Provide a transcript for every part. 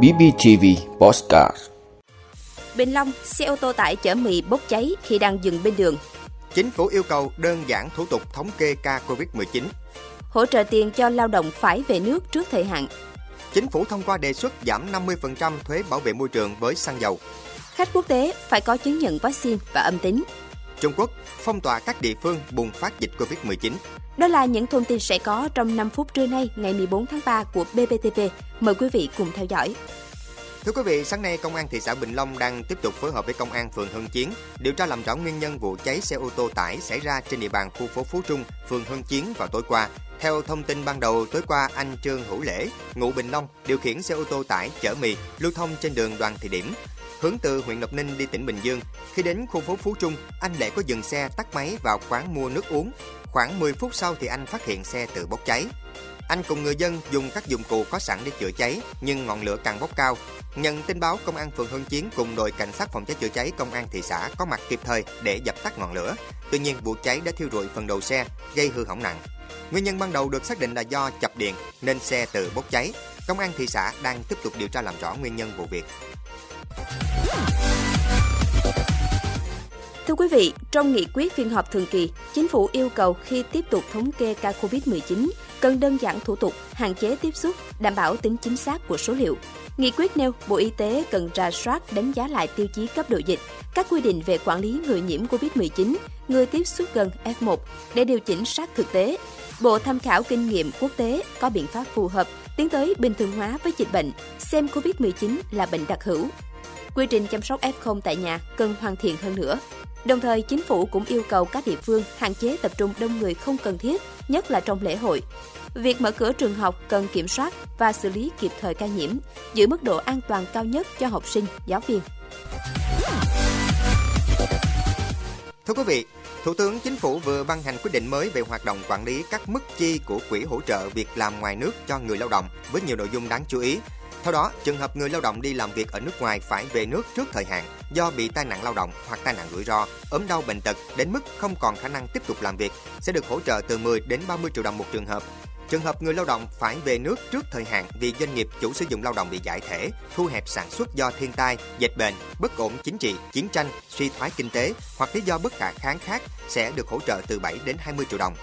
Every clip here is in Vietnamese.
BBTV Postcard Bình Long, xe ô tô tải chở mì bốc cháy khi đang dừng bên đường. Chính phủ yêu cầu đơn giản thủ tục thống kê ca Covid-19. Hỗ trợ tiền cho lao động phải về nước trước thời hạn. Chính phủ thông qua đề xuất giảm 50% thuế bảo vệ môi trường với xăng dầu. Khách quốc tế phải có chứng nhận vaccine và âm tính. Trung Quốc phong tỏa các địa phương bùng phát dịch Covid-19. Đó là những thông tin sẽ có trong 5 phút trưa nay ngày 14 tháng 3 của BBTV. Mời quý vị cùng theo dõi. Thưa quý vị, sáng nay Công an thị xã Bình Long đang tiếp tục phối hợp với Công an phường Hưng Chiến điều tra làm rõ nguyên nhân vụ cháy xe ô tô tải xảy ra trên địa bàn khu phố Phú Trung, phường Hưng Chiến vào tối qua. Theo thông tin ban đầu, tối qua anh Trương Hữu Lễ, ngụ Bình Long, điều khiển xe ô tô tải chở mì lưu thông trên đường Đoàn Thị Điểm, hướng từ huyện Lộc Ninh đi tỉnh Bình Dương. Khi đến khu phố Phú Trung, anh Lệ có dừng xe tắt máy vào quán mua nước uống. Khoảng 10 phút sau thì anh phát hiện xe tự bốc cháy. Anh cùng người dân dùng các dụng cụ có sẵn để chữa cháy, nhưng ngọn lửa càng bốc cao. Nhận tin báo, công an phường Hưng Chiến cùng đội cảnh sát phòng cháy chữa cháy công an thị xã có mặt kịp thời để dập tắt ngọn lửa. Tuy nhiên, vụ cháy đã thiêu rụi phần đầu xe, gây hư hỏng nặng. Nguyên nhân ban đầu được xác định là do chập điện nên xe tự bốc cháy. Công an thị xã đang tiếp tục điều tra làm rõ nguyên nhân vụ việc. Thưa quý vị, trong nghị quyết phiên họp thường kỳ, chính phủ yêu cầu khi tiếp tục thống kê ca COVID-19 cần đơn giản thủ tục, hạn chế tiếp xúc, đảm bảo tính chính xác của số liệu. Nghị quyết nêu Bộ Y tế cần ra soát đánh giá lại tiêu chí cấp độ dịch, các quy định về quản lý người nhiễm COVID-19, người tiếp xúc gần F1 để điều chỉnh sát thực tế. Bộ tham khảo kinh nghiệm quốc tế có biện pháp phù hợp tiến tới bình thường hóa với dịch bệnh, xem COVID-19 là bệnh đặc hữu. Quy trình chăm sóc F0 tại nhà cần hoàn thiện hơn nữa. Đồng thời, chính phủ cũng yêu cầu các địa phương hạn chế tập trung đông người không cần thiết, nhất là trong lễ hội. Việc mở cửa trường học cần kiểm soát và xử lý kịp thời ca nhiễm, giữ mức độ an toàn cao nhất cho học sinh, giáo viên. Thưa quý vị, Thủ tướng Chính phủ vừa ban hành quyết định mới về hoạt động quản lý các mức chi của quỹ hỗ trợ việc làm ngoài nước cho người lao động với nhiều nội dung đáng chú ý. Theo đó, trường hợp người lao động đi làm việc ở nước ngoài phải về nước trước thời hạn do bị tai nạn lao động hoặc tai nạn rủi ro, ốm đau bệnh tật đến mức không còn khả năng tiếp tục làm việc sẽ được hỗ trợ từ 10 đến 30 triệu đồng một trường hợp. Trường hợp người lao động phải về nước trước thời hạn vì doanh nghiệp chủ sử dụng lao động bị giải thể, thu hẹp sản xuất do thiên tai, dịch bệnh, bất ổn chính trị, chiến tranh, suy thoái kinh tế hoặc lý do bất khả kháng khác sẽ được hỗ trợ từ 7 đến 20 triệu đồng.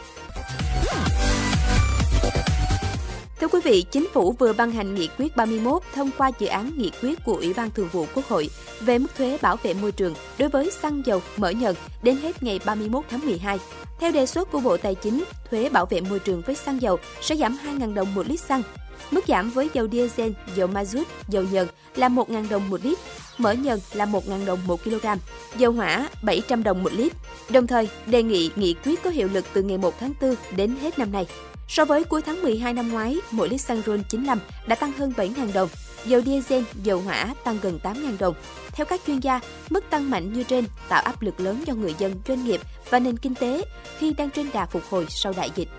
Thưa quý vị, Chính phủ vừa ban hành nghị quyết 31 thông qua dự án nghị quyết của Ủy ban Thường vụ Quốc hội về mức thuế bảo vệ môi trường đối với xăng dầu mỡ nhờn đến hết ngày 31 tháng 12. Theo đề xuất của Bộ Tài chính, thuế bảo vệ môi trường với xăng dầu sẽ giảm 2.000 đồng một lít xăng. Mức giảm với dầu diesel, dầu ma rút, dầu nhờn là 1.000 đồng một lít, mỡ nhờn là 1.000 đồng một kg, dầu hỏa 700 đồng một lít. Đồng thời, đề nghị nghị quyết có hiệu lực từ ngày 1 tháng 4 đến hết năm nay. So với cuối tháng 12 năm ngoái, mỗi lít xăng RON 95 đã tăng hơn 7.000 đồng, dầu diesel, dầu hỏa tăng gần 8.000 đồng. Theo các chuyên gia, mức tăng mạnh như trên tạo áp lực lớn cho người dân, doanh nghiệp và nền kinh tế khi đang trên đà phục hồi sau đại dịch.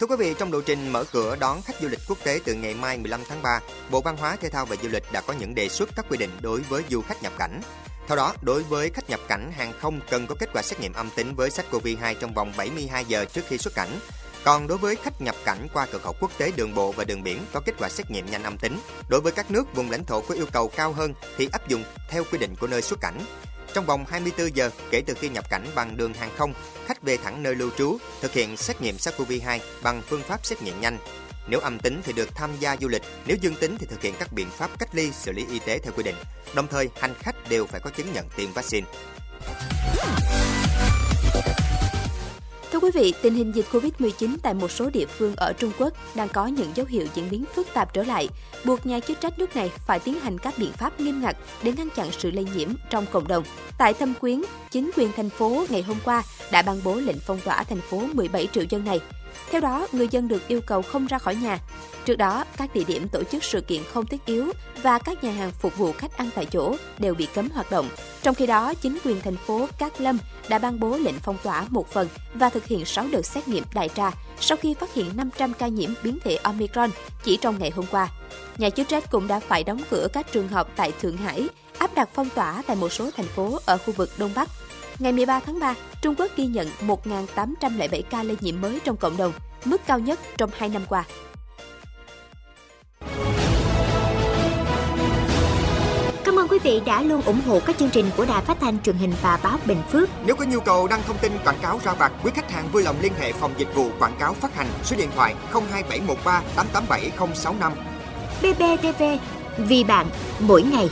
Thưa quý vị, trong lộ trình mở cửa đón khách du lịch quốc tế từ ngày mai 15 tháng 3, Bộ Văn hóa, Thể thao và Du lịch đã có những đề xuất các quy định đối với du khách nhập cảnh. Theo đó, đối với khách nhập cảnh hàng không cần có kết quả xét nghiệm âm tính với SARS-CoV-2 trong vòng 72 giờ trước khi xuất cảnh. Còn đối với khách nhập cảnh qua cửa khẩu quốc tế đường bộ và đường biển có kết quả xét nghiệm nhanh âm tính. Đối với các nước vùng lãnh thổ có yêu cầu cao hơn thì áp dụng theo quy định của nơi xuất cảnh. Trong vòng 24 giờ kể từ khi nhập cảnh bằng đường hàng không, khách về thẳng nơi lưu trú thực hiện xét nghiệm SARS-CoV-2 bằng phương pháp xét nghiệm nhanh. Nếu âm tính thì được tham gia du lịch, nếu dương tính thì thực hiện các biện pháp cách ly xử lý y tế theo quy định. Đồng thời, hành khách đều phải có chứng nhận tiêm vaccine. Thưa quý vị, tình hình dịch Covid-19 tại một số địa phương ở Trung Quốc đang có những dấu hiệu diễn biến phức tạp trở lại, buộc nhà chức trách nước này phải tiến hành các biện pháp nghiêm ngặt để ngăn chặn sự lây nhiễm trong cộng đồng. Tại Thâm Quyến, chính quyền thành phố ngày hôm qua đã ban bố lệnh phong tỏa thành phố 17 triệu dân này theo đó, người dân được yêu cầu không ra khỏi nhà. Trước đó, các địa điểm tổ chức sự kiện không thiết yếu và các nhà hàng phục vụ khách ăn tại chỗ đều bị cấm hoạt động. Trong khi đó, chính quyền thành phố Cát Lâm đã ban bố lệnh phong tỏa một phần và thực hiện 6 đợt xét nghiệm đại trà sau khi phát hiện 500 ca nhiễm biến thể Omicron chỉ trong ngày hôm qua. Nhà chức trách cũng đã phải đóng cửa các trường học tại Thượng Hải, áp đặt phong tỏa tại một số thành phố ở khu vực Đông Bắc Ngày 13 tháng 3, Trung Quốc ghi nhận 1.807 ca lây nhiễm mới trong cộng đồng, mức cao nhất trong 2 năm qua. Cảm ơn quý vị đã luôn ủng hộ các chương trình của Đài Phát thanh truyền hình và báo Bình Phước. Nếu có nhu cầu đăng thông tin quảng cáo ra vặt, quý khách hàng vui lòng liên hệ phòng dịch vụ quảng cáo phát hành số điện thoại 02713 887065. BBTV, vì bạn, mỗi ngày.